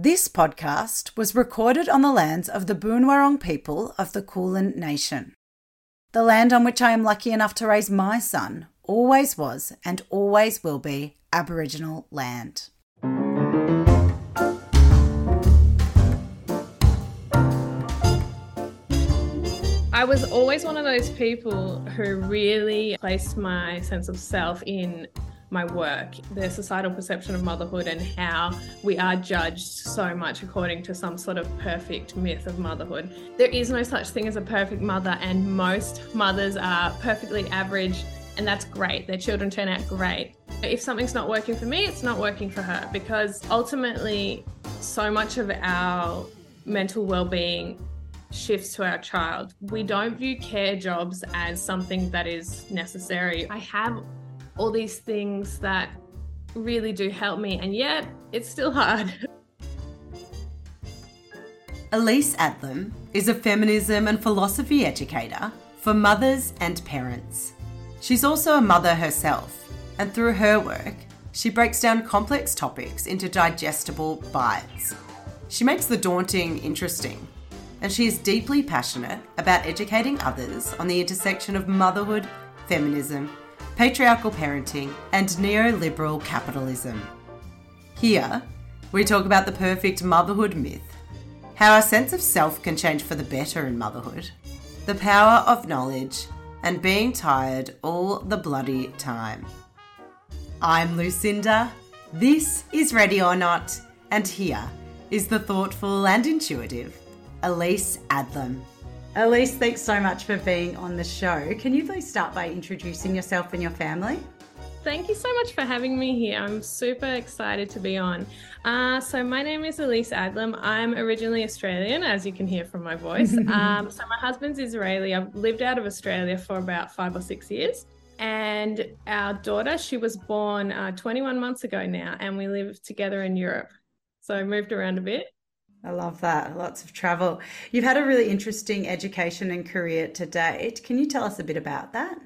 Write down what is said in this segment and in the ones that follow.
This podcast was recorded on the lands of the Boonwurrung people of the Kulin Nation. The land on which I am lucky enough to raise my son always was and always will be Aboriginal land. I was always one of those people who really placed my sense of self in my work, the societal perception of motherhood, and how we are judged so much according to some sort of perfect myth of motherhood. There is no such thing as a perfect mother, and most mothers are perfectly average, and that's great. Their children turn out great. If something's not working for me, it's not working for her because ultimately, so much of our mental well being shifts to our child. We don't view care jobs as something that is necessary. I have all these things that really do help me, and yet it's still hard. Elise Addlem is a feminism and philosophy educator for mothers and parents. She's also a mother herself, and through her work, she breaks down complex topics into digestible bites. She makes the daunting interesting, and she is deeply passionate about educating others on the intersection of motherhood, feminism, patriarchal parenting, and neoliberal capitalism. Here, we talk about the perfect motherhood myth, how our sense of self can change for the better in motherhood, the power of knowledge, and being tired all the bloody time. I'm Lucinda, this is Ready or Not, and here is the thoughtful and intuitive Elise Addlem. Elise, thanks so much for being on the show. Can you please start by introducing yourself and your family? Thank you so much for having me here. I'm super excited to be on. Uh, so, my name is Elise Addlem. I'm originally Australian, as you can hear from my voice. um, so, my husband's Israeli. I've lived out of Australia for about five or six years. And our daughter, she was born uh, 21 months ago now, and we live together in Europe. So, I moved around a bit. I love that. Lots of travel. You've had a really interesting education and career to date. Can you tell us a bit about that?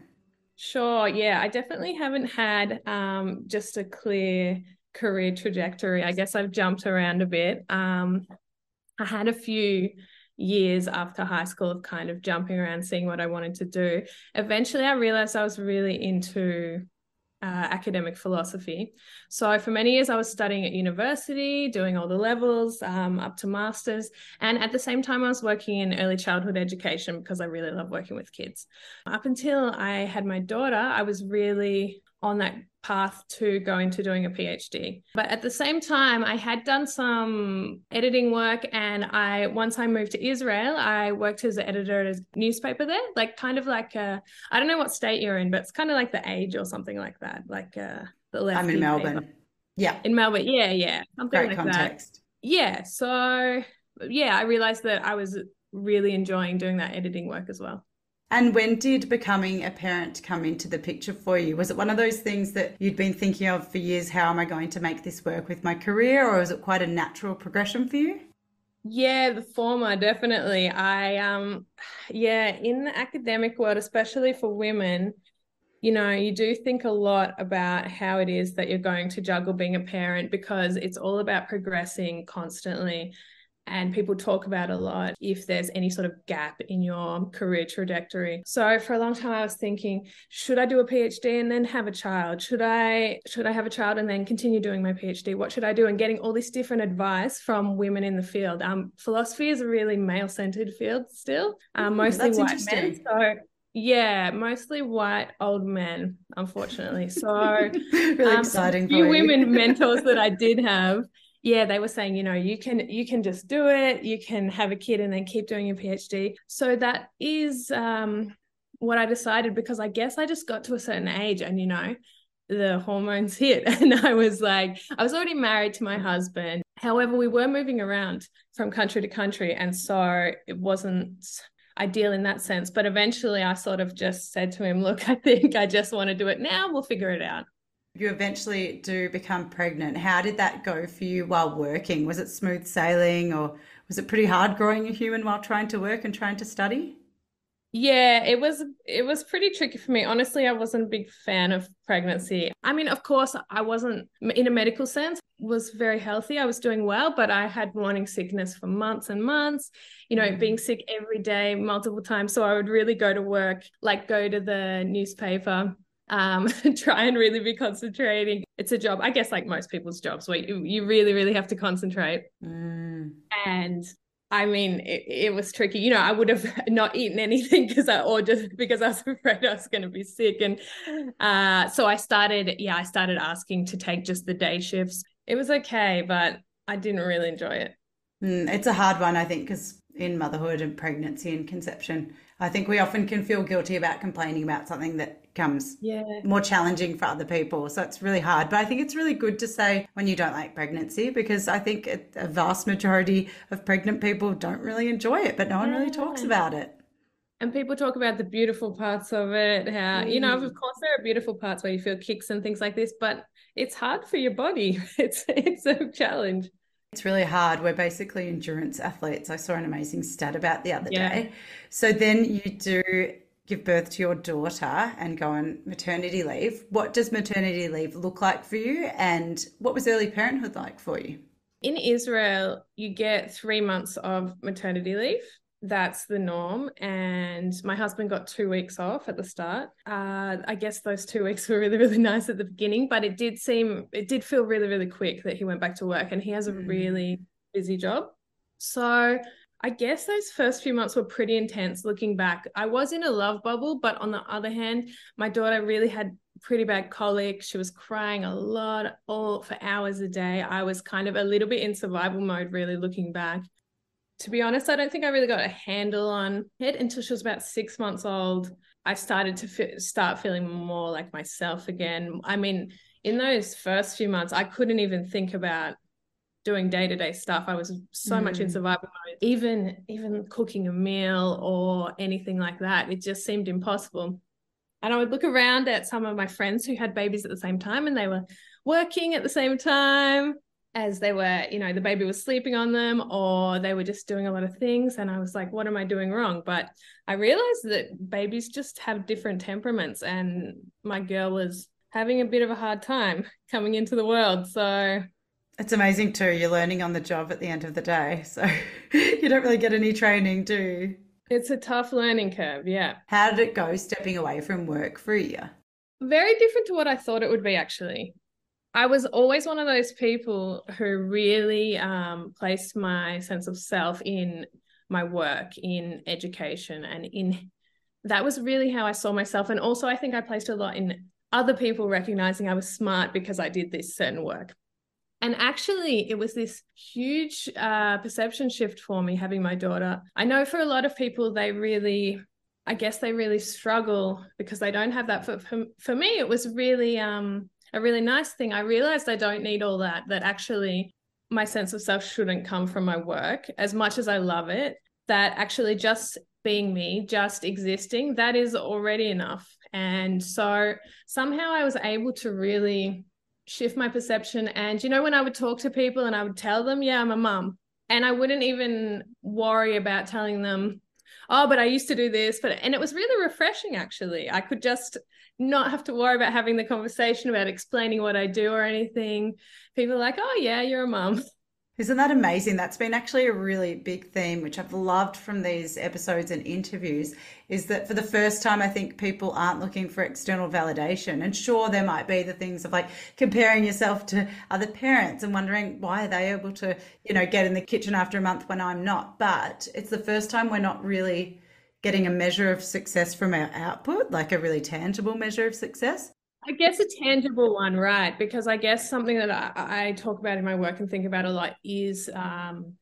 Sure. Yeah, I definitely haven't had um, just a clear career trajectory. I guess I've jumped around a bit. Um, I had a few years after high school of kind of jumping around, seeing what I wanted to do. Eventually, I realized I was really into uh, academic philosophy. So for many years, I was studying at university, doing all the levels um, up to masters, and at the same time, I was working in early childhood education because I really love working with kids. Up until I had my daughter, I was really on that path to go into doing a PhD. But at the same time, I had done some editing work. And I, once I moved to Israel, I worked as an editor at a newspaper there, like kind of like, I don't know what state you're in, but it's kind of like the age or something like that. Like uh, the left. I'm in Melbourne. Paper. Yeah. In Melbourne. Yeah. Yeah. Something Great like context. that. Yeah. So, yeah, I realized that I was really enjoying doing that editing work as well. And when did becoming a parent come into the picture for you? Was it one of those things that you'd been thinking of for years? How am I going to make this work with my career? Or was it quite a natural progression for you? Yeah, the former, definitely. I, um, yeah, in the academic world, especially for women, you know, you do think a lot about how it is that you're going to juggle being a parent because it's all about progressing constantly and people talk about a lot if there's any sort of gap in your career trajectory. So for a long time I was thinking, should I do a PhD and then have a child? Should I should I have a child and then continue doing my PhD? What should I do? And getting all this different advice from women in the field. Um, philosophy is a really male-centered field still, um, mostly That's white men. So yeah, mostly white old men, unfortunately. So really um, exciting. few women mentors that I did have yeah they were saying you know you can you can just do it you can have a kid and then keep doing your phd so that is um, what i decided because i guess i just got to a certain age and you know the hormones hit and i was like i was already married to my husband. However we were moving around from country to country and so it wasn't ideal in that sense. But eventually i sort of just said to him look i think i just want to do it now. We'll figure it out you eventually do become pregnant. How did that go for you while working? Was it smooth sailing or was it pretty hard growing a human while trying to work and trying to study? Yeah, it was it was pretty tricky for me. Honestly, I wasn't a big fan of pregnancy. I mean, of course, I wasn't in a medical sense was very healthy. I was doing well, but I had morning sickness for months and months, you know, being mm. sick every day multiple times. So I would really go to work, like go to the newspaper um, try and really be concentrating. It's a job, I guess, like most people's jobs, where you, you really, really have to concentrate. Mm. And I mean, it, it, was tricky. You know, I would have not eaten anything because I, or just because I was afraid I was going to be sick. And uh, so I started, yeah, I started asking to take just the day shifts. It was okay, but I didn't really enjoy it. Mm, it's a hard one, I think, because in motherhood and pregnancy and conception, I think we often can feel guilty about complaining about something that becomes yeah. more challenging for other people. So it's really hard. But I think it's really good to say when you don't like pregnancy because I think a vast majority of pregnant people don't really enjoy it, but no one really talks about it. And people talk about the beautiful parts of it. How, you know, of mm. course, there are beautiful parts where you feel kicks and things like this, but it's hard for your body. It's it's a challenge. It's really hard. We're basically endurance athletes. I saw an amazing stat about the other yeah. day. So then you do give birth to your daughter and go on maternity leave. What does maternity leave look like for you? And what was early parenthood like for you? In Israel, you get three months of maternity leave. That's the norm. And my husband got two weeks off at the start. Uh, I guess those two weeks were really, really nice at the beginning, but it did seem, it did feel really, really quick that he went back to work and he has a mm. really busy job. So I guess those first few months were pretty intense looking back. I was in a love bubble, but on the other hand, my daughter really had pretty bad colic. She was crying a lot, all for hours a day. I was kind of a little bit in survival mode, really looking back. To be honest, I don't think I really got a handle on it until she was about six months old. I started to start feeling more like myself again. I mean, in those first few months, I couldn't even think about doing day-to-day stuff i was so mm. much in mm. survival mode even even cooking a meal or anything like that it just seemed impossible and i would look around at some of my friends who had babies at the same time and they were working at the same time as they were you know the baby was sleeping on them or they were just doing a lot of things and i was like what am i doing wrong but i realized that babies just have different temperaments and my girl was having a bit of a hard time coming into the world so it's amazing too. You're learning on the job at the end of the day. So you don't really get any training, do you? It's a tough learning curve, yeah. How did it go stepping away from work for a year? Very different to what I thought it would be, actually. I was always one of those people who really um, placed my sense of self in my work, in education, and in that was really how I saw myself. And also, I think I placed a lot in other people recognizing I was smart because I did this certain work. And actually, it was this huge uh, perception shift for me having my daughter. I know for a lot of people, they really, I guess, they really struggle because they don't have that. For for, for me, it was really um, a really nice thing. I realized I don't need all that. That actually, my sense of self shouldn't come from my work as much as I love it. That actually, just being me, just existing, that is already enough. And so somehow I was able to really shift my perception. And you know, when I would talk to people and I would tell them, yeah, I'm a mum, and I wouldn't even worry about telling them, oh, but I used to do this. But and it was really refreshing actually. I could just not have to worry about having the conversation about explaining what I do or anything. People are like, oh yeah, you're a mum. Isn't that amazing? That's been actually a really big theme, which I've loved from these episodes and interviews, is that for the first time, I think people aren't looking for external validation. And sure, there might be the things of like comparing yourself to other parents and wondering why are they able to, you know, get in the kitchen after a month when I'm not. But it's the first time we're not really getting a measure of success from our output, like a really tangible measure of success. I guess a tangible one, right? Because I guess something that I, I talk about in my work and think about a lot is um,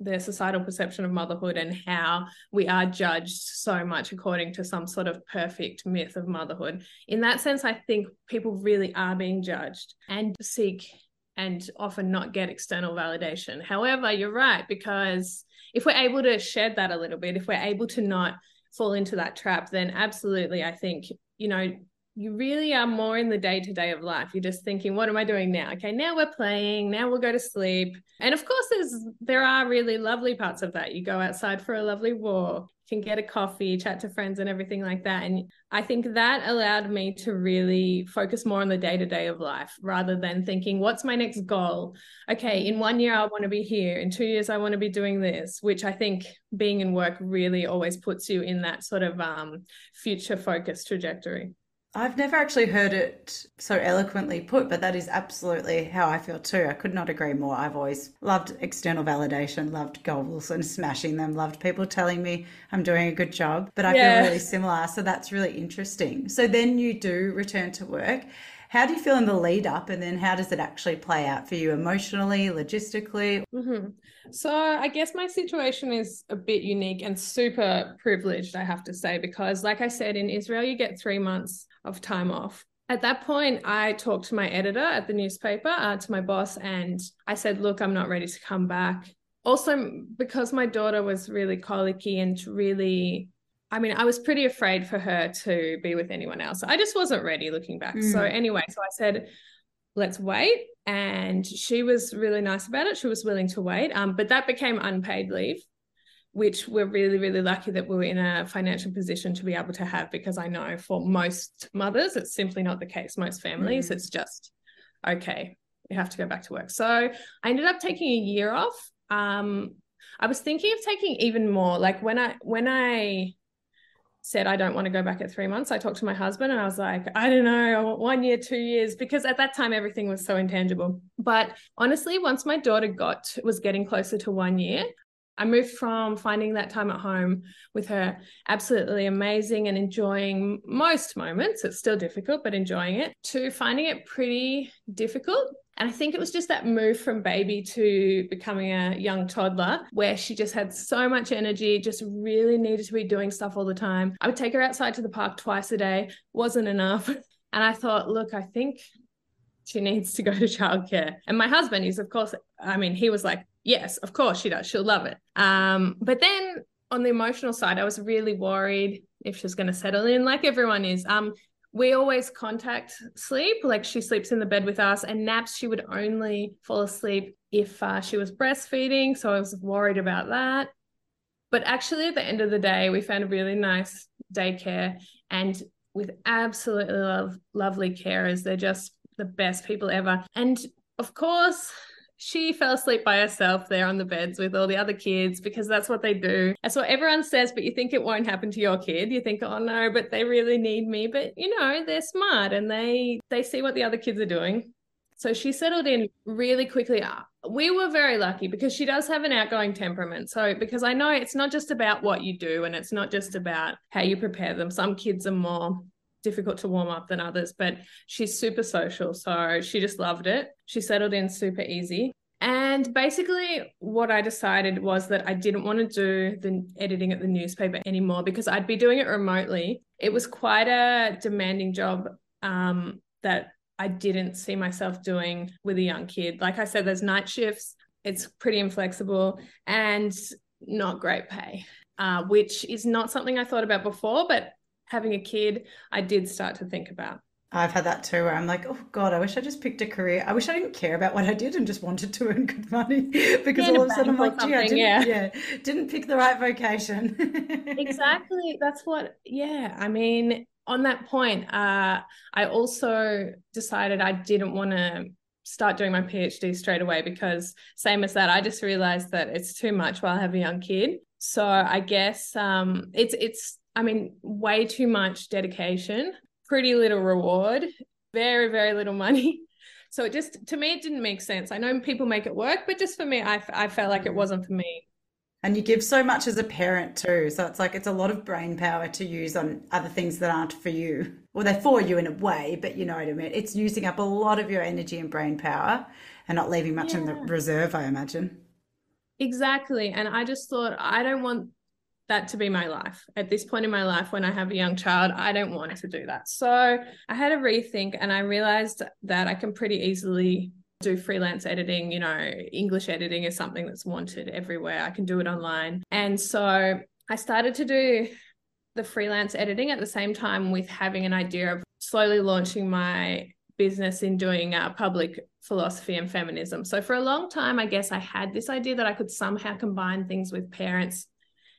the societal perception of motherhood and how we are judged so much according to some sort of perfect myth of motherhood. In that sense, I think people really are being judged and seek and often not get external validation. However, you're right, because if we're able to shed that a little bit, if we're able to not fall into that trap, then absolutely, I think, you know, you really are more in the day to day of life. You're just thinking, what am I doing now? Okay, now we're playing, now we'll go to sleep. And of course, there's there are really lovely parts of that. You go outside for a lovely walk, can get a coffee, chat to friends, and everything like that. And I think that allowed me to really focus more on the day to day of life rather than thinking, what's my next goal? Okay, in one year, I want to be here. In two years, I want to be doing this, which I think being in work really always puts you in that sort of um, future focused trajectory. I've never actually heard it so eloquently put, but that is absolutely how I feel too. I could not agree more. I've always loved external validation, loved goals and smashing them, loved people telling me I'm doing a good job, but I yeah. feel really similar. So that's really interesting. So then you do return to work. How do you feel in the lead up, and then how does it actually play out for you emotionally, logistically? Mm-hmm. So, I guess my situation is a bit unique and super privileged, I have to say, because, like I said, in Israel, you get three months of time off. At that point, I talked to my editor at the newspaper, uh, to my boss, and I said, Look, I'm not ready to come back. Also, because my daughter was really colicky and really I mean, I was pretty afraid for her to be with anyone else. I just wasn't ready looking back. Mm. So, anyway, so I said, let's wait. And she was really nice about it. She was willing to wait. Um, but that became unpaid leave, which we're really, really lucky that we were in a financial position to be able to have because I know for most mothers, it's simply not the case. Most families, mm. it's just, okay, you have to go back to work. So I ended up taking a year off. Um, I was thinking of taking even more. Like when I when I said I don't want to go back at three months, I talked to my husband and I was like, I don't know, one year, two years, because at that time everything was so intangible. But honestly, once my daughter got was getting closer to one year, I moved from finding that time at home with her absolutely amazing and enjoying most moments, it's still difficult, but enjoying it, to finding it pretty difficult and I think it was just that move from baby to becoming a young toddler where she just had so much energy, just really needed to be doing stuff all the time. I would take her outside to the park twice a day, wasn't enough. And I thought, look, I think she needs to go to childcare. And my husband is, of course, I mean, he was like, yes, of course she does. She'll love it. Um, but then on the emotional side, I was really worried if she was going to settle in like everyone is. Um, we always contact sleep. Like she sleeps in the bed with us and naps she would only fall asleep if uh, she was breastfeeding so i was worried about that. But actually at the end of the day we found a really nice daycare and with absolutely love, lovely carers. They're just the best people ever. And of course she fell asleep by herself there on the beds with all the other kids because that's what they do. That's what everyone says, but you think it won't happen to your kid. You think, oh no, but they really need me. But you know, they're smart and they they see what the other kids are doing. So she settled in really quickly. Uh, we were very lucky because she does have an outgoing temperament. So, because I know it's not just about what you do and it's not just about how you prepare them. Some kids are more difficult to warm up than others, but she's super social. So she just loved it. She settled in super easy. And basically, what I decided was that I didn't want to do the editing at the newspaper anymore because I'd be doing it remotely. It was quite a demanding job um, that I didn't see myself doing with a young kid. Like I said, there's night shifts, it's pretty inflexible and not great pay, uh, which is not something I thought about before, but having a kid, I did start to think about. I've had that too, where I'm like, oh God, I wish I just picked a career. I wish I didn't care about what I did and just wanted to earn good money. because all of a sudden I'm like, gee, I didn't, yeah. yeah, didn't pick the right vocation. exactly. That's what, yeah. I mean, on that point, uh, I also decided I didn't want to start doing my PhD straight away because same as that, I just realized that it's too much while I have a young kid. So I guess um, it's it's I mean, way too much dedication, pretty little reward, very, very little money. So it just, to me, it didn't make sense. I know people make it work, but just for me, I, I felt like it mm. wasn't for me. And you give so much as a parent too. So it's like it's a lot of brain power to use on other things that aren't for you. Well, they're for you in a way, but you know what I mean? It's using up a lot of your energy and brain power and not leaving much yeah. in the reserve, I imagine. Exactly. And I just thought, I don't want that to be my life. At this point in my life, when I have a young child, I don't want to do that. So I had a rethink and I realized that I can pretty easily do freelance editing. You know, English editing is something that's wanted everywhere. I can do it online. And so I started to do the freelance editing at the same time with having an idea of slowly launching my business in doing uh, public philosophy and feminism. So for a long time, I guess I had this idea that I could somehow combine things with parents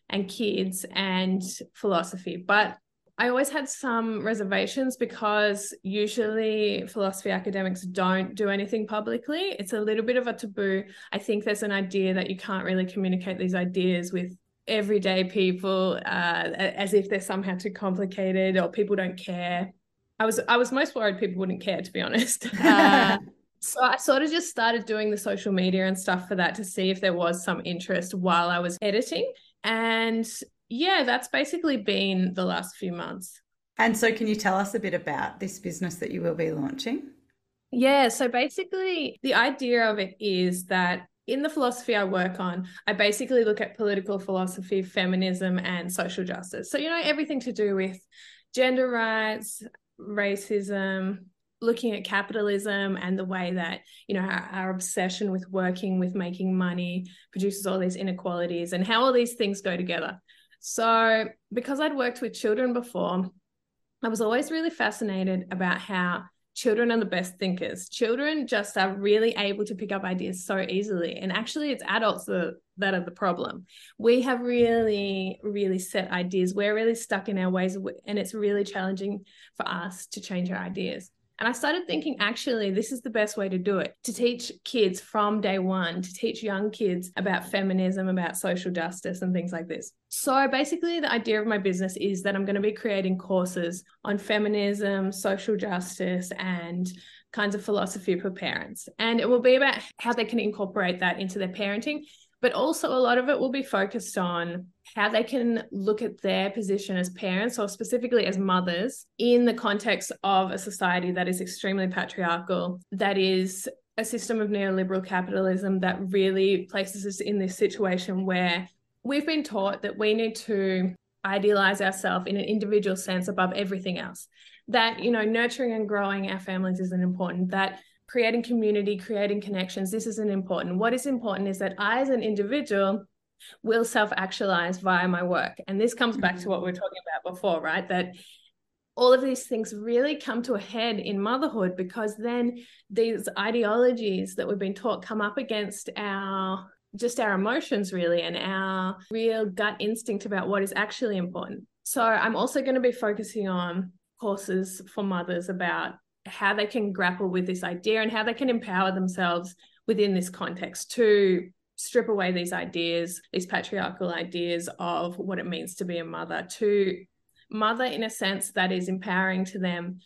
and kids and philosophy. But I always had some reservations because usually philosophy academics don't do anything publicly. It's a little bit of a taboo. I think there's an idea that you can't really communicate these ideas with everyday people uh, as if they're somehow too complicated or people don't care. I was I was most worried people wouldn't care, to be honest. Uh, so I sort of just started doing the social media and stuff for that to see if there was some interest while I was editing. And yeah, that's basically been the last few months. And so, can you tell us a bit about this business that you will be launching? Yeah, so basically, the idea of it is that in the philosophy I work on, I basically look at political philosophy, feminism, and social justice. So, you know, everything to do with gender rights, racism, looking at capitalism and the way that you know our, our, obsession with working with making money produces all these inequalities and how all these things go together. So because i'd worked with children before i was always really fascinated about how children are the best thinkers. Children just are really able to pick up ideas so easily. And actually it's adults that, that are the problem. We have really really set ideas. We're really stuck in our ways and it's really challenging for us to change our ideas and I started thinking, actually, this is the best way to do it to teach kids from day one, to teach young kids about feminism, about social justice, and things like this. So basically, the idea of my business is that I'm going to be creating courses on feminism, social justice, and kinds of philosophy for parents. And it will be about how they can incorporate that into their parenting but also a lot of it will be focused on how they can look at their position as parents or specifically as mothers in the context of a society that is extremely patriarchal, that is a system of neoliberal capitalism that really places us in this situation where we've been taught that we need to idealize ourselves in an individual sense above everything else. That you know nurturing and growing our families isn't important that creating community, creating connections. This isn't important. What is important is that I, as an individual, will self actualize via my work. And this comes back to mm-hmm. what we were talking about before, right? That all of these things really come to a head in motherhood because then these ideologies that we've been taught come up against our just our emotions really and our real gut instinct about what is actually important. So I'm also going to be focusing on courses for mothers about how they can grapple with this idea and how they can empower themselves within this context to strip away these ideas, these patriarchal ideas of what it means to be a mother, to mother in a sense that is empowering to them.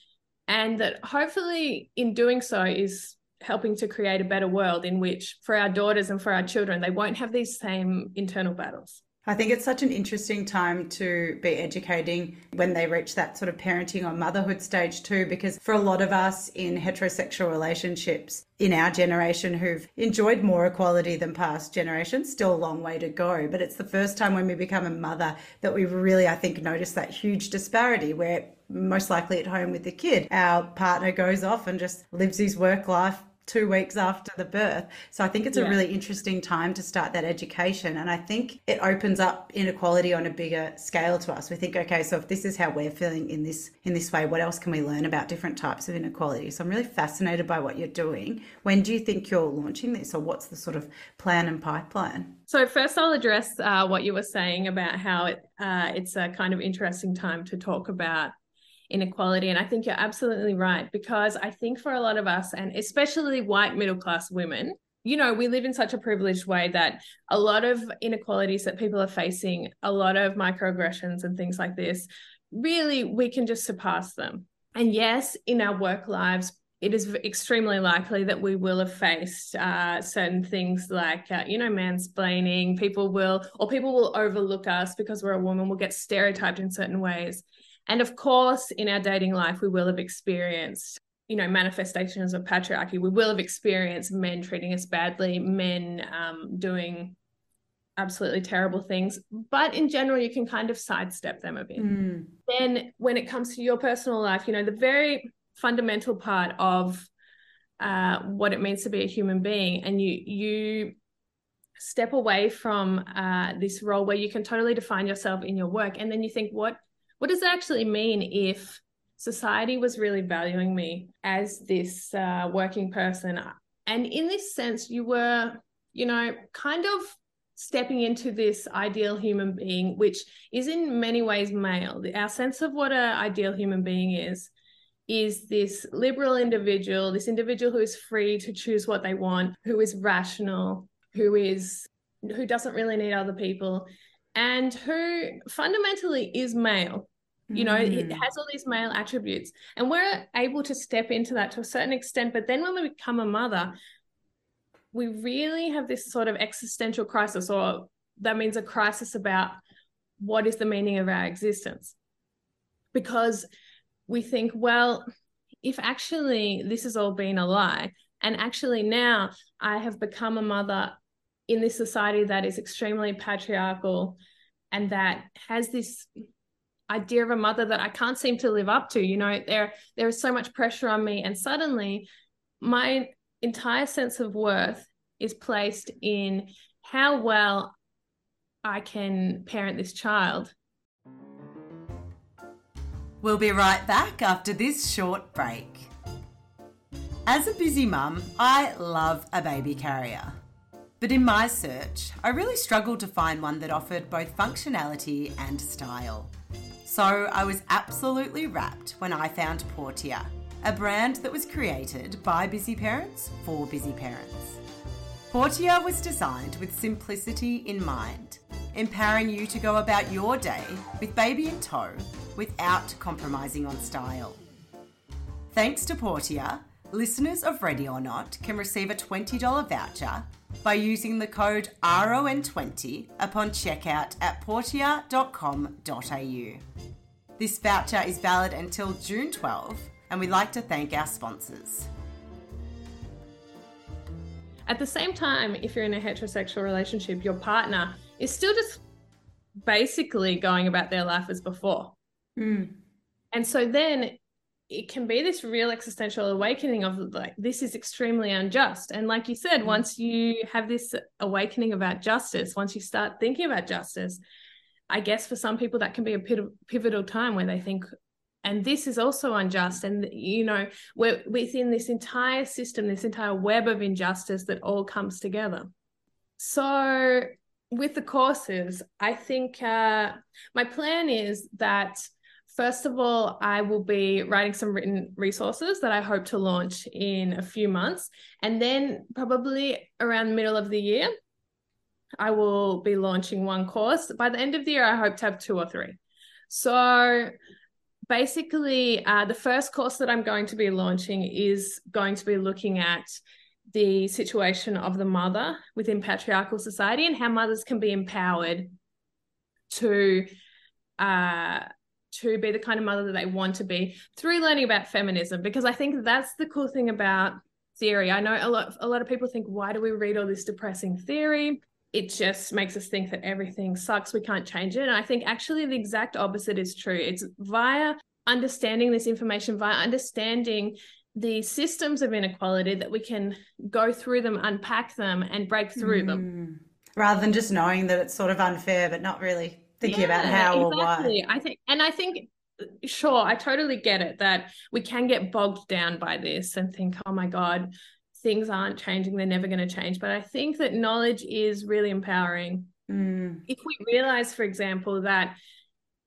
And that hopefully, in doing so, is helping to create a better world in which, for our daughters and for our children, they won't have these same internal battles. I think it's such an interesting time to be educating when they reach that sort of parenting or motherhood stage too, because for a lot of us in heterosexual relationships in our generation who've enjoyed more equality than past generations, still a long way to go. But it's the first time when we become a mother that we really, I think, notice that huge disparity where most likely at home with the kid, our partner goes off and just lives his work life two weeks after the birth. So I think it's yeah. a really interesting time to start that education. And I think it opens up inequality on a bigger scale to us. We think, okay, so if this is how we're feeling in this in this way, what else can we learn about different types of inequality? So I'm really fascinated by what you're doing. When do you think you're launching this or what's the sort of plan and pipeline? So first I'll address uh, what you were saying about how it, uh, it's a kind of interesting time to talk about inequality. And I think you're absolutely right, because I think for a lot of us, and especially white middle class women, you know, we live in such a privileged way that a lot of inequalities that people are facing, a lot of microaggressions and things like this, really we can just surpass them. And yes, in our work lives, it is extremely likely that we will have faced uh, certain things like, uh, you know, mansplaining. People will, or people will overlook us because we're a woman. We'll get stereotyped in certain ways. And of course, in our dating life, we will have experienced, you know, manifestations of patriarchy. We will have experienced men treating us badly, men um, doing absolutely terrible things. But in general, you can kind of sidestep them a bit. Mm. Then, when it comes to your personal life, you know, the very fundamental part of uh, what it means to be a human being, and you you step away from uh, this role where you can totally define yourself in your work, and then you think, what what does it actually mean if society was really valuing me as this uh, working person? And in this sense, you were, you know, kind of stepping into this ideal human being, which is in many ways male. Our sense of what an ideal human being is is this liberal individual, this individual who is free to choose what they want, who is rational, who is who doesn't really need other people, and who fundamentally is male. You know, mm. it has all these male attributes, and we're able to step into that to a certain extent. But then when we become a mother, we really have this sort of existential crisis, or that means a crisis about what is the meaning of our existence. Because we think, well, if actually this has all been a lie, and actually now I have become a mother in this society that is extremely patriarchal and that has this idea of a mother that I can't seem to live up to. You know, there there is so much pressure on me, and suddenly my entire sense of worth is placed in how well I can parent this child. We'll be right back after this short break. As a busy mum, I love a baby carrier. But in my search, I really struggled to find one that offered both functionality and style. So I was absolutely rapt when I found Portier, a brand that was created by busy parents for busy parents. Portier was designed with simplicity in mind, empowering you to go about your day with baby in tow without compromising on style. Thanks to Portier, listeners of Ready or Not can receive a $20 voucher by using the code RON20 upon checkout at portier.com.au. This voucher is valid until June 12, and we'd like to thank our sponsors. At the same time, if you're in a heterosexual relationship, your partner is still just basically going about their life as before. Mm. And so then it can be this real existential awakening of like this is extremely unjust. And like you said mm. once you have this awakening about justice once you start thinking about justice i guess for some people that can be a pivotal time where they think and this is also unjust. And you know we're within this entire system this entire web of injustice that all comes together. So with the courses i think uh, my plan is that First of all, I will be writing some written resources that I hope to launch in a few months. And then, probably around the middle of the year, I will be launching one course. By the end of the year, I hope to have two or three. So, basically, uh, the first course that I'm going to be launching is going to be looking at the situation of the mother within patriarchal society and how mothers can be empowered to uh, to be the kind of mother that they want to be through learning about feminism because I think that's the cool thing about theory. I know a lot a lot of people think why do we read all this depressing theory? It just makes us think that everything sucks, we can't change it. And I think actually the exact opposite is true. It's via understanding this information, via understanding the systems of inequality that we can go through them, unpack them, and break through mm. them. Rather than just knowing that it's sort of unfair, but not really thinking yeah, about how exactly. or why. I think, and I think, sure, I totally get it that we can get bogged down by this and think, oh my God, things aren't changing, they're never going to change. But I think that knowledge is really empowering. Mm. If we realize, for example, that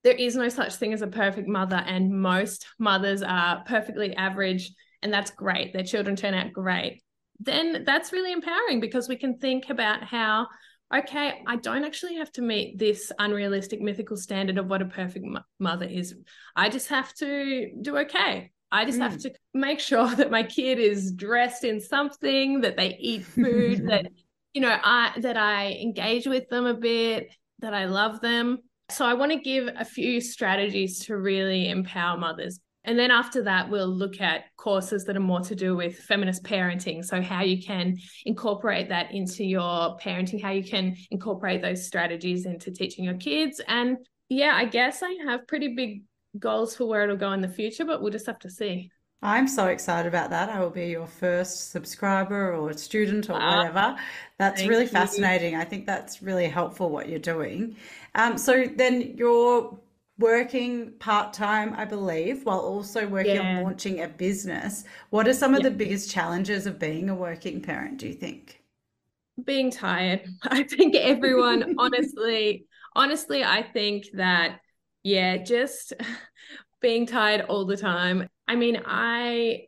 there is no such thing as a perfect mother, and most mothers are perfectly average, and that's great, their children turn out great, then that's really empowering because we can think about how okay, I don't actually have to meet this unrealistic mythical standard of what a perfect mother is. I just have to do okay. I just mm. have to make sure that my kid is dressed in something, that they eat food, that you know, I that I engage with them a bit, that I love them. So I want to give a few strategies to really empower mothers and then after that, we'll look at courses that are more to do with feminist parenting. So, how you can incorporate that into your parenting, how you can incorporate those strategies into teaching your kids. And yeah, I guess I have pretty big goals for where it'll go in the future, but we'll just have to see. I'm so excited about that. I will be your first subscriber or student or whatever. That's really fascinating. You. I think that's really helpful what you're doing. Um, so then your working part time, I believe, while also working Yeah. on launching a business. What are some of Yeah. the biggest challenges of being a working parent, do you think? being tired. I think everyone, honestly, honestly, I think that, yeah, just being tired all the time. I mean, I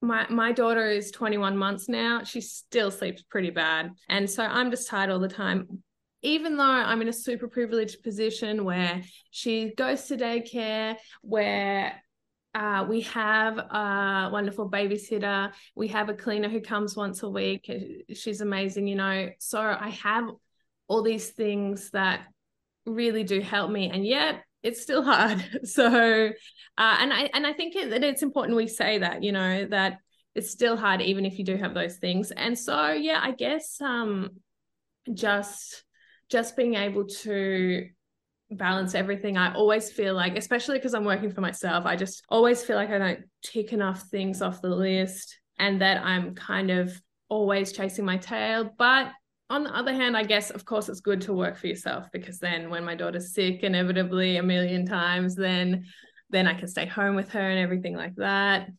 my my daughter is 21 months now. She still sleeps pretty bad. And so I'm just tired all the time. Even though I'm in a super privileged position where she goes to daycare, where uh, we have a wonderful babysitter. We have a cleaner who comes once a week. She's amazing, you know. So I have all these things that really do help me, and yet it's still hard. So, uh, and I and I think it, that it's important we say that, you know, that it's still hard even if you do have those things. And so, yeah, I guess um, just just being able to balance everything. I always feel like, especially because I'm working for myself, I just always feel like I don't tick enough things off the list and that I'm kind of always chasing my tail. But on the other hand, I guess, of course, it's good to work for yourself because then when my daughter's sick, inevitably a million times, then then I can stay home with her and everything like that.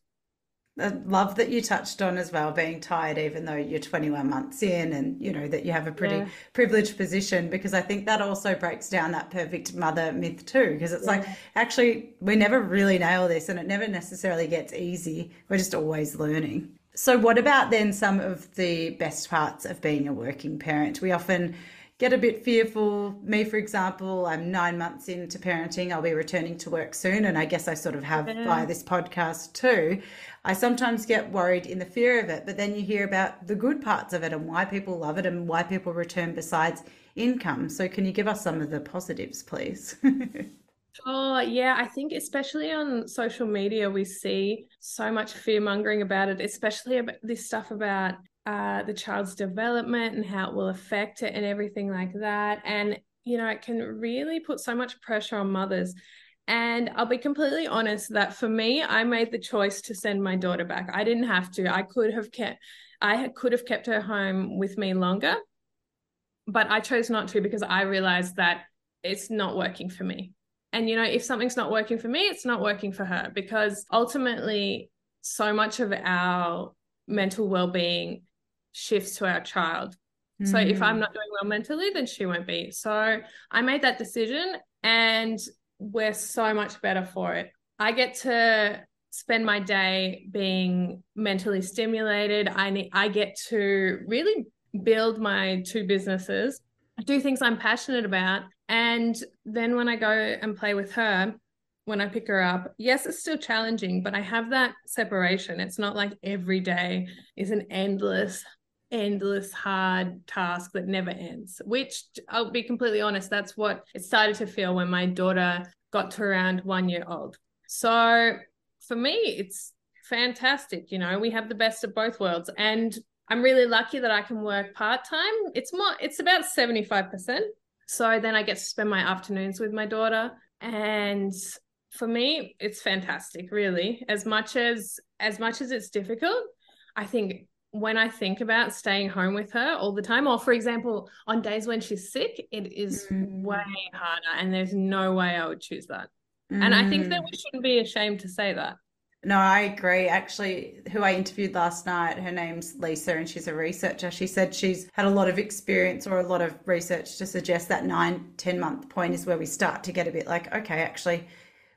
I love that you touched on as well being tired, even though you're 21 months in, and you know that you have a pretty Yeah. privileged position. Because I think that also breaks down that perfect mother myth too. Because it's like actually we never really nail this, and it never necessarily gets easy. We're just always learning. So, what about then some of the best parts of being a working parent? We often get a bit fearful. Me, for example, I'm nine months into parenting. I'll be returning to work soon. And I guess I sort of have Yeah. via this podcast too. I sometimes get worried in the fear of it, but then you hear about the good parts of it and why people love it and why people return besides income. So, can you give us some of the positives, please? Oh, yeah. I think, especially on social media, we see so much fear mongering about it, especially about this stuff about uh, the child's development and how it will affect it and everything like that. And, you know, it can really put so much pressure on mothers. And I'll be completely honest that for me, I made the choice to send my daughter back. I didn't have to. I could have kept, I could have kept her home with me longer, but I chose not to because I realized that it's not working for me. And, you know, if something's not working for me, it's not working for her because ultimately, so much of our mental well being shifts to our child. So if I'm Mm. not doing well mentally, then she won't be. So I made that decision and we're so much better for it. I get to spend my day being mentally stimulated. I need, I get to really build my two businesses, do things I'm passionate about. And then when I go and play with her, when I pick her up, yes, it's still challenging, but I have that separation. It's not like every day is an endless endless hard task that never ends which i'll be completely honest that's what it started to feel when my daughter got to around one year old. So for me it's fantastic you know we have the best of both worlds and i'm really lucky that i can work part-time. It's more it's about 75% so then i get to spend my afternoons with my daughter and for me it's fantastic really. As much as as much as it's difficult i think when I think about staying home with her all the time, or for example, on days when she's sick, it is Mm. way harder, and there's no way I would choose that. And I think that Mm. we shouldn't be ashamed to say that. No, I agree. Actually, who I interviewed last night, her name's Lisa and she's a researcher. She said she's had a lot of experience or a lot of research to suggest that nine, 10 month point is where we start to get a bit like, okay, actually,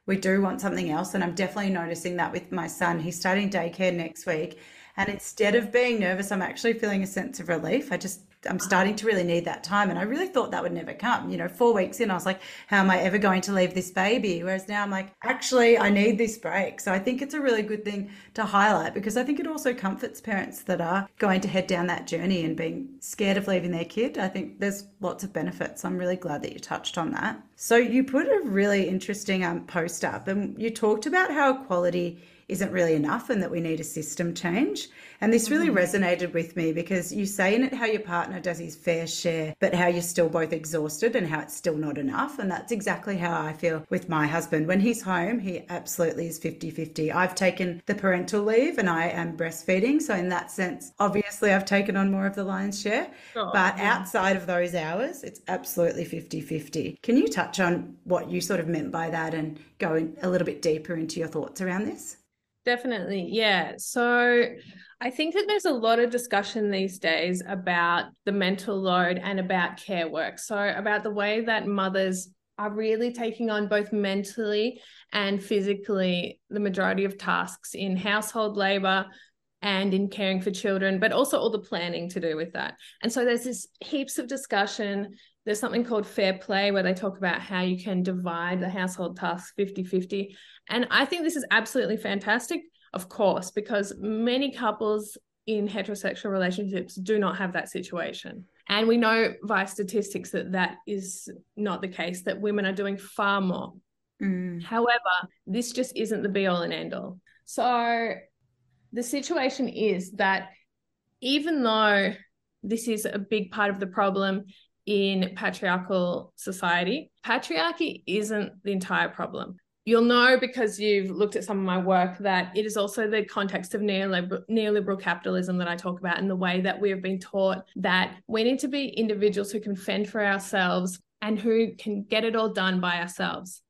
we do want something else. And I'm definitely noticing that with my son. He's starting daycare next week. And instead of being nervous, I'm actually feeling a sense of relief. I just, I'm starting to really need that time. And I really thought that would never come. You know, four weeks in, I was like, how am I ever going to leave this baby? Whereas now I'm like, actually, I need this break. So I think it's a really good thing to highlight because I think it also comforts parents that are going to head down that journey and being scared of leaving their kid. I think there's lots of benefits. I'm really glad that you touched on that. So you put a really interesting um, post up and you talked about how equality isn't really enough and that we need a system change. And this really mm-hmm. resonated with me because you say in it how your partner does his fair share, but how you're still both exhausted and how it's still not enough. And that's exactly how I feel with my husband. When he's home, he absolutely is 50 50. I've taken the parental leave and I am breastfeeding. So, in that sense, obviously, I've taken on more of the lion's share. Oh, but yeah. outside of those hours, it's absolutely 50 50. Can you touch on what you sort of meant by that and go in a little bit deeper into your thoughts around this? Definitely. Yeah. So I think that there's a lot of discussion these days about the mental load and about care work. So, about the way that mothers are really taking on both mentally and physically the majority of tasks in household labor and in caring for children, but also all the planning to do with that. And so there's this heaps of discussion. There's something called fair play where they talk about how you can divide the household tasks 50 50. And I think this is absolutely fantastic, of course, because many couples in heterosexual relationships do not have that situation. And we know via statistics that that is not the case, that women are doing far more. Mm. However, this just isn't the be all and end all. So the situation is that even though this is a big part of the problem in patriarchal society, patriarchy isn't the entire problem. You'll know because you've looked at some of my work that it is also the context of neoliberal, capitalism that I talk about and the way that we have been taught that we need to be individuals who can fend for ourselves and who can get it all done by ourselves.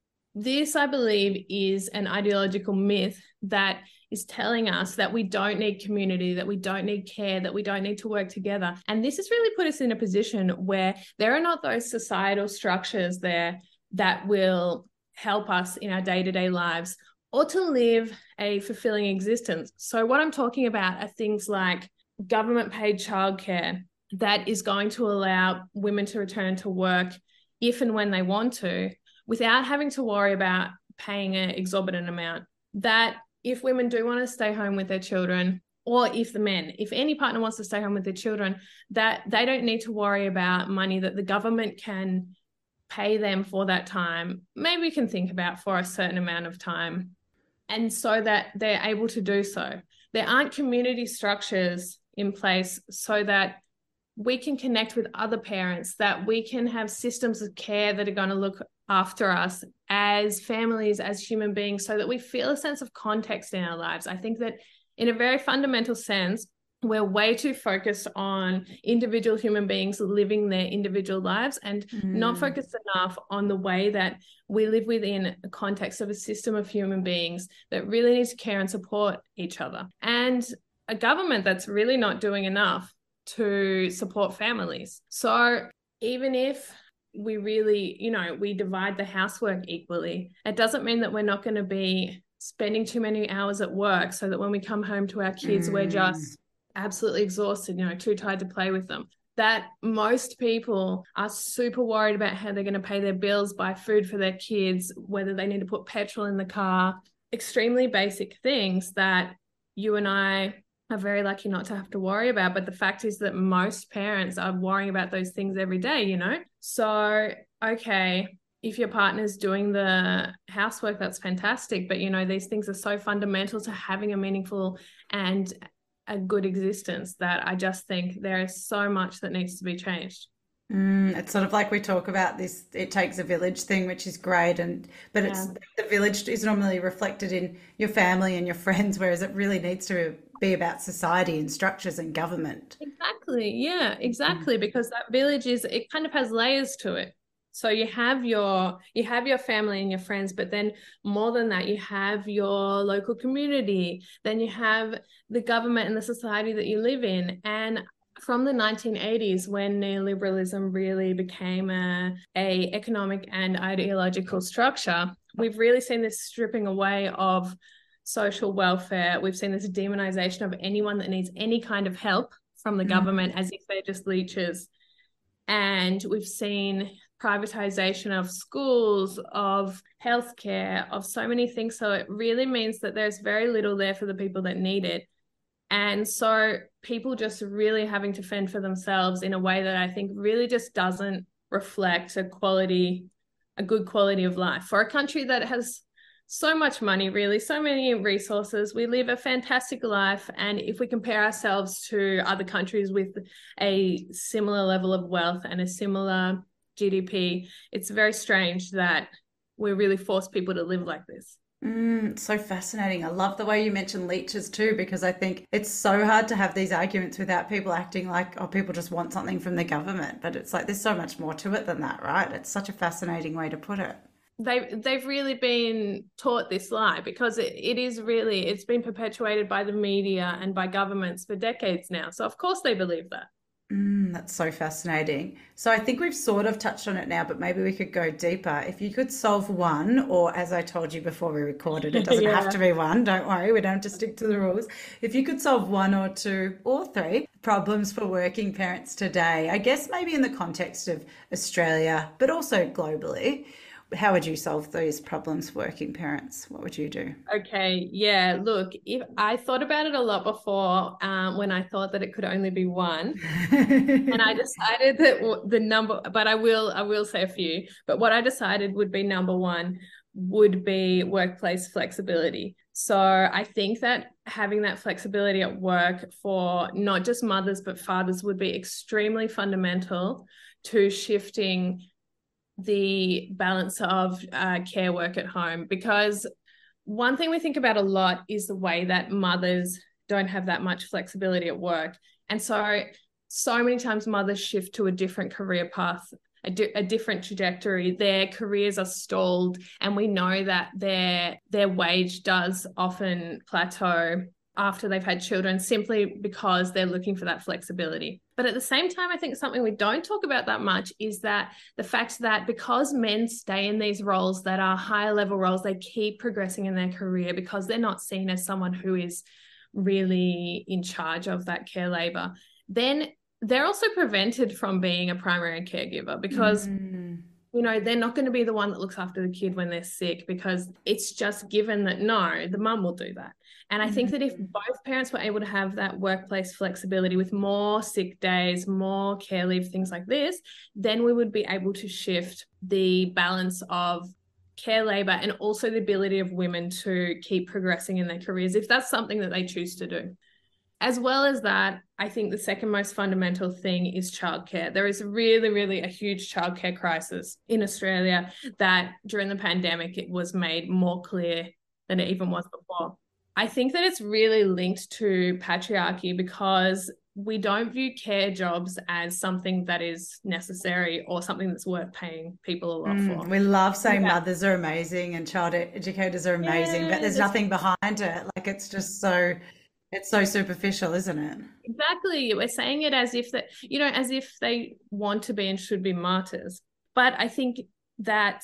This, I believe, is an ideological myth that is telling us that we don't need community, that we don't need care, that we don't need to work together. And this has really put us in a position where there are not those societal structures there that will help us in our day to day lives or to live a fulfilling existence. So, what I'm talking about are things like government paid childcare that is going to allow women to return to work if and when they want to without having to worry about paying an exorbitant amount. That if women do want to stay home with their children, or if the men, if any partner wants to stay home with their children, that they don't need to worry about money that the government can pay them for that time, maybe we can think about for a certain amount of time, and so that they're able to do so. There aren't community structures in place so that we can connect with other parents, that we can have systems of care that are going to look after us as families, as human beings, so that we feel a sense of context in our lives. I think that in a very fundamental sense, we're way too focused on individual human beings living their individual lives and mm. not focused enough on the way that we live within a context of a system of human beings that really need to care and support each other and a government that's really not doing enough to support families so even if we really you know we divide the housework equally it doesn't mean that we're not going to be spending too many hours at work so that when we come home to our kids mm. we're just absolutely exhausted, you know, too tired to play with them. That most people are super worried about how they're going to pay their bills, buy food for their kids, whether they need to put petrol in the car, extremely basic things that you and I are very lucky not to have to worry about. But the fact is that most parents are worrying about those things every day, you know? So, okay, if your partner's doing the housework, that's fantastic. But, you know, these things are so fundamental to having a meaningful and a good existence that I just think there is so much that needs to be changed. Mm, it's sort of like we talk about this it takes a village thing which is great and but it's the village is normally reflected in your family and your friends whereas it really needs to be about society and structures and government. Exactly yeah exactly mm. because that village is it kind of has layers to it. So you have your you have your family and your friends but then more than that you have your local community then you have the government and the society that you live in and from the 1980s when neoliberalism really became a, a economic and ideological structure we've really seen this stripping away of social welfare we've seen this demonization of anyone that needs any kind of help from the mm. government as if they're just leeches and we've seen privatization of schools, of healthcare, of so many things. So it really means that there's very little there for the people that need it. And so people just really having to fend for themselves in a way that I think really just doesn't reflect a quality, a good quality of life for a country that has so much money, really, so many resources. We live a fantastic life. And if we compare ourselves to other countries with a similar level of wealth and a similar GDP, it's very strange that we really force people to live like this. Mm, so fascinating. I love the way you mention leeches too, because I think it's so hard to have these arguments without people acting like, oh, people just want something from the government. But it's like there's so much more to it than that, right? It's such a fascinating way to put it. They they've really been taught this lie because it, it is really it's been perpetuated by the media and by governments for decades now. So of course they believe that. Mm, that's so fascinating. So I think we've sort of touched on it now, but maybe we could go deeper. If you could solve one, or as I told you before we recorded, it doesn't yeah. have to be one. Don't worry, we don't have to stick to the rules. If you could solve one or two or three problems for working parents today, I guess maybe in the context of Australia, but also globally, how would you solve those problems working parents? What would you do? Okay, yeah. Look, if I thought about it a lot before, um, when I thought that it could only be one, and I decided that the number, but I will, I will say a few. But what I decided would be number one would be workplace flexibility. So I think that having that flexibility at work for not just mothers but fathers would be extremely fundamental to shifting the balance of uh, care work at home because one thing we think about a lot is the way that mothers don't have that much flexibility at work and so so many times mothers shift to a different career path a, di- a, different trajectory their careers are stalled and we know that their their wage does often plateau after they've had children simply because they're looking for that flexibility. But at the same time, I think something we don't talk about that much is that the fact that because men stay in these roles that are higher level roles, they keep progressing in their career because they're not seen as someone who is really in charge of that care labor, then they're also prevented from being a primary caregiver because. Mm you know, they're not going to be the one that looks after the kid when they're sick because it's just given that no, the mum will do that. And I think mm-hmm. that if both parents were able to have that workplace flexibility with more sick days, more care leave, things like this, then we would be able to shift the balance of care labor and also the ability of women to keep progressing in their careers if that's something that they choose to do. As well as that, I think the second most fundamental thing is childcare. There is really, really a huge childcare crisis in Australia that during the pandemic it was made more clear than it even was before. I think that it's really linked to patriarchy because we don't view care jobs as something that is necessary or something that's worth paying people a lot mm, for. We love saying yeah. mothers are amazing and child educators are amazing, yeah, but there's nothing behind it. Like it's just so it's so superficial, isn't it? Exactly. We're saying it as if that, you know, as if they want to be and should be martyrs. But I think that,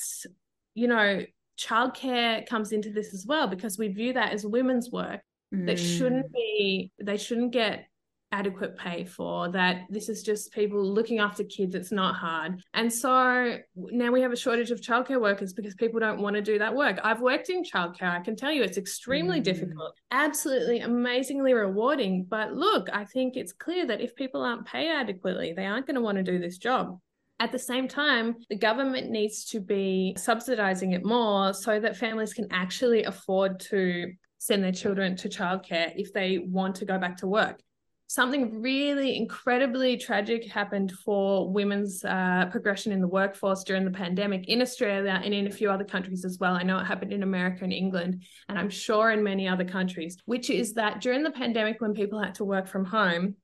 you know, childcare comes into this as well because we view that as women's work mm. that shouldn't be they shouldn't get adequate pay for that this is just people looking after kids it's not hard and so now we have a shortage of childcare workers because people don't want to do that work i've worked in childcare i can tell you it's extremely mm. difficult absolutely amazingly rewarding but look i think it's clear that if people aren't paid adequately they aren't going to want to do this job at the same time, the government needs to be subsidizing it more so that families can actually afford to send their children to childcare if they want to go back to work. Something really incredibly tragic happened for women's uh, progression in the workforce during the pandemic in Australia and in a few other countries as well. I know it happened in America and England, and I'm sure in many other countries, which is that during the pandemic, when people had to work from home,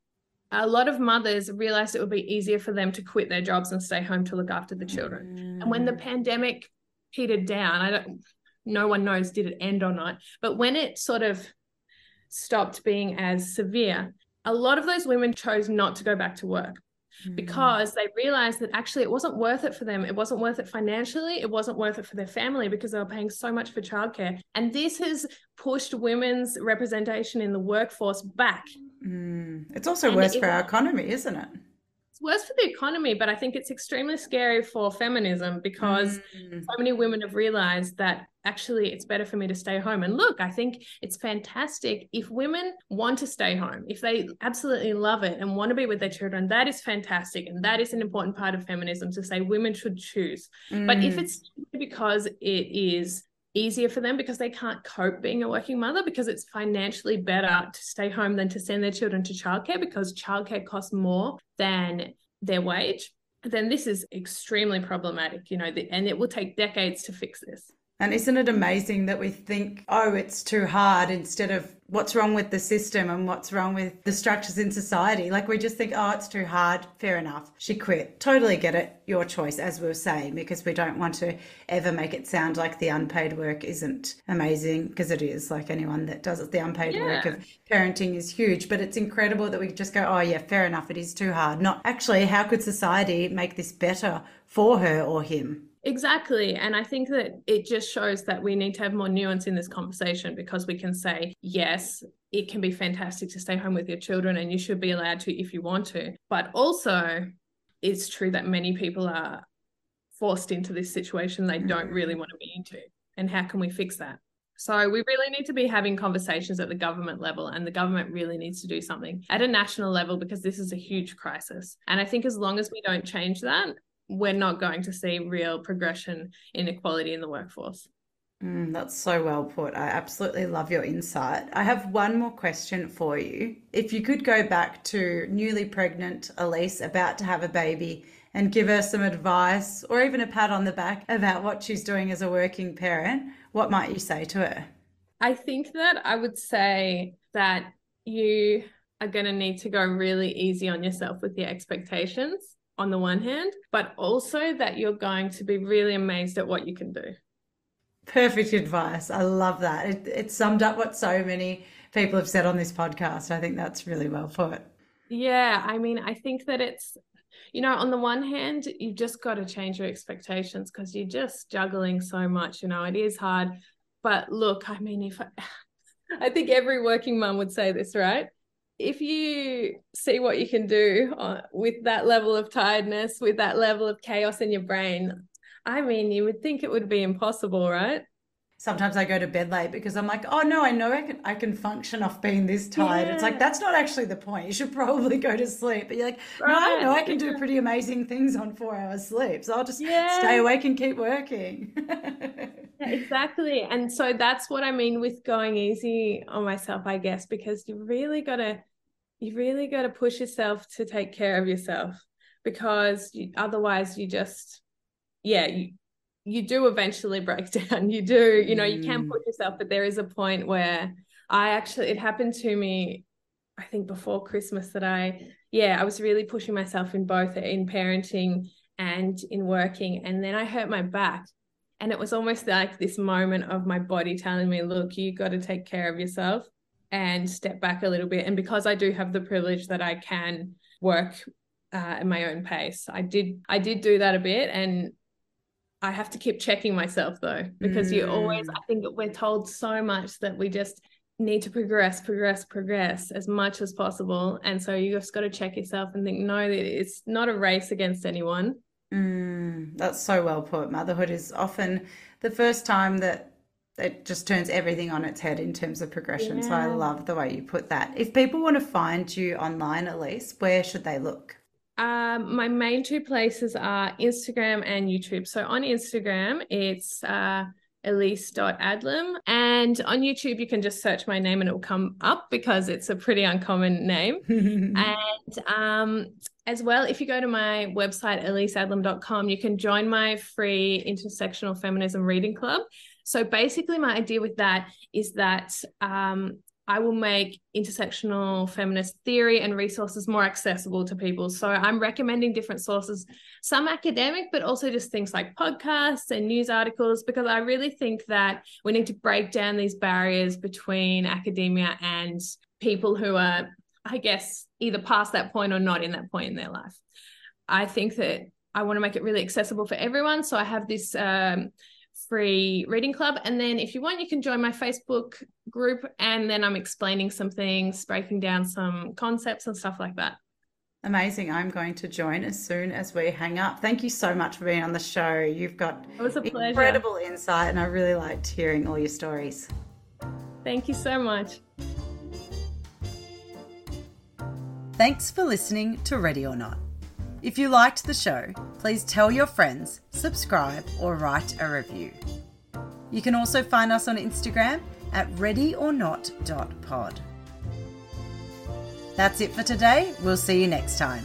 a lot of mothers realized it would be easier for them to quit their jobs and stay home to look after the children. Mm. And when the mm. pandemic petered down, I don't no one knows did it end or not, but when it sort of stopped being as severe, a lot of those women chose not to go back to work mm. because they realized that actually it wasn't worth it for them. It wasn't worth it financially. It wasn't worth it for their family because they were paying so much for childcare. And this has pushed women's representation in the workforce back Mm. It's also and worse it, for our economy, isn't it? It's worse for the economy, but I think it's extremely scary for feminism because mm. so many women have realized that actually it's better for me to stay home. And look, I think it's fantastic if women want to stay home, if they absolutely love it and want to be with their children, that is fantastic. And that is an important part of feminism to say women should choose. Mm. But if mm. it's because it is easier for them because they can't cope being a working mother because it's financially better to stay home than to send their children to childcare because childcare costs more than their wage. Then this is extremely problematic you know and it will take decades to fix this and isn't it amazing that we think, oh, it's too hard instead of what's wrong with the system and what's wrong with the structures in society? Like we just think, oh, it's too hard. Fair enough. She quit. Totally get it. Your choice, as we were saying, because we don't want to ever make it sound like the unpaid work isn't amazing, because it is. Like anyone that does it, the unpaid yeah. work of parenting is huge. But it's incredible that we just go, oh, yeah, fair enough. It is too hard. Not actually, how could society make this better for her or him? Exactly. And I think that it just shows that we need to have more nuance in this conversation because we can say, yes, it can be fantastic to stay home with your children and you should be allowed to if you want to. But also, it's true that many people are forced into this situation they don't mm. really want to be into. And how can we fix that? So we really need to be having conversations at the government level, and the government really needs to do something at a national level because this is a huge crisis. And I think as long as we don't change that, we're not going to see real progression in equality in the workforce. Mm, that's so well put. I absolutely love your insight. I have one more question for you. If you could go back to newly pregnant Elise, about to have a baby, and give her some advice or even a pat on the back about what she's doing as a working parent, what might you say to her? I think that I would say that you are going to need to go really easy on yourself with your expectations on the one hand, but also that you're going to be really amazed at what you can do. Perfect advice. I love that. It, it summed up what so many people have said on this podcast. I think that's really well put. Yeah. I mean, I think that it's, you know, on the one hand, you've just got to change your expectations because you're just juggling so much. You know, it is hard. But look, I mean, if I, I think every working mum would say this, right? If you see what you can do uh, with that level of tiredness, with that level of chaos in your brain, I mean, you would think it would be impossible, right? Sometimes I go to bed late because I'm like, oh no, I know I can I can function off being this tired. Yeah. It's like that's not actually the point. You should probably go to sleep. But you're like, right. no, I know I can do pretty amazing things on four hours sleep. So I'll just yeah. stay awake and keep working. yeah, exactly. And so that's what I mean with going easy on myself, I guess, because you really gotta you really got to push yourself to take care of yourself because you, otherwise you just yeah you you do eventually break down. You do you know you can mm. push yourself but there is a point where i actually it happened to me i think before christmas that i yeah i was really pushing myself in both in parenting and in working and then i hurt my back. And it was almost like this moment of my body telling me look you got to take care of yourself and step back a little bit. And because I do have the privilege that I can work uh, at my own pace, I did I did do that a bit, and I have to keep checking myself though, because mm. you always I think we're told so much that we just need to progress, progress, progress as much as possible, and so you just got to check yourself and think, no, it's not a race against anyone. Mm, that's so well put. Motherhood is often the first time that it just turns everything on its head in terms of progression. Yeah. So I love the way you put that. If people want to find you online, Elise, where should they look? Um, my main two places are Instagram and YouTube. So on Instagram, it's uh, elise.adlam. And on YouTube, you can just search my name and it will come up because it's a pretty uncommon name. and um, as well, if you go to my website, eliseadlam.com, you can join my free intersectional feminism reading club. So basically, my idea with that is that um, I will make intersectional feminist theory and resources more accessible to people. So I'm recommending different sources, some academic, but also just things like podcasts and news articles, because I really think that we need to break down these barriers between academia and people who are, I guess, either past that point or not in that point in their life. I think that I want to make it really accessible for everyone. So I have this um, free reading club. And then if you want, you can join my Facebook group. And then I'm explaining some things, breaking down some concepts and stuff like that. Amazing. I'm going to join as soon as we hang up. Thank you so much for being on the show. You've got it was a pleasure. incredible insight, and I really liked hearing all your stories. Thank you so much. Thanks for listening to Ready or Not. If you liked the show, please tell your friends, subscribe, or write a review. You can also find us on Instagram at readyornot.pod. That's it for today. We'll see you next time.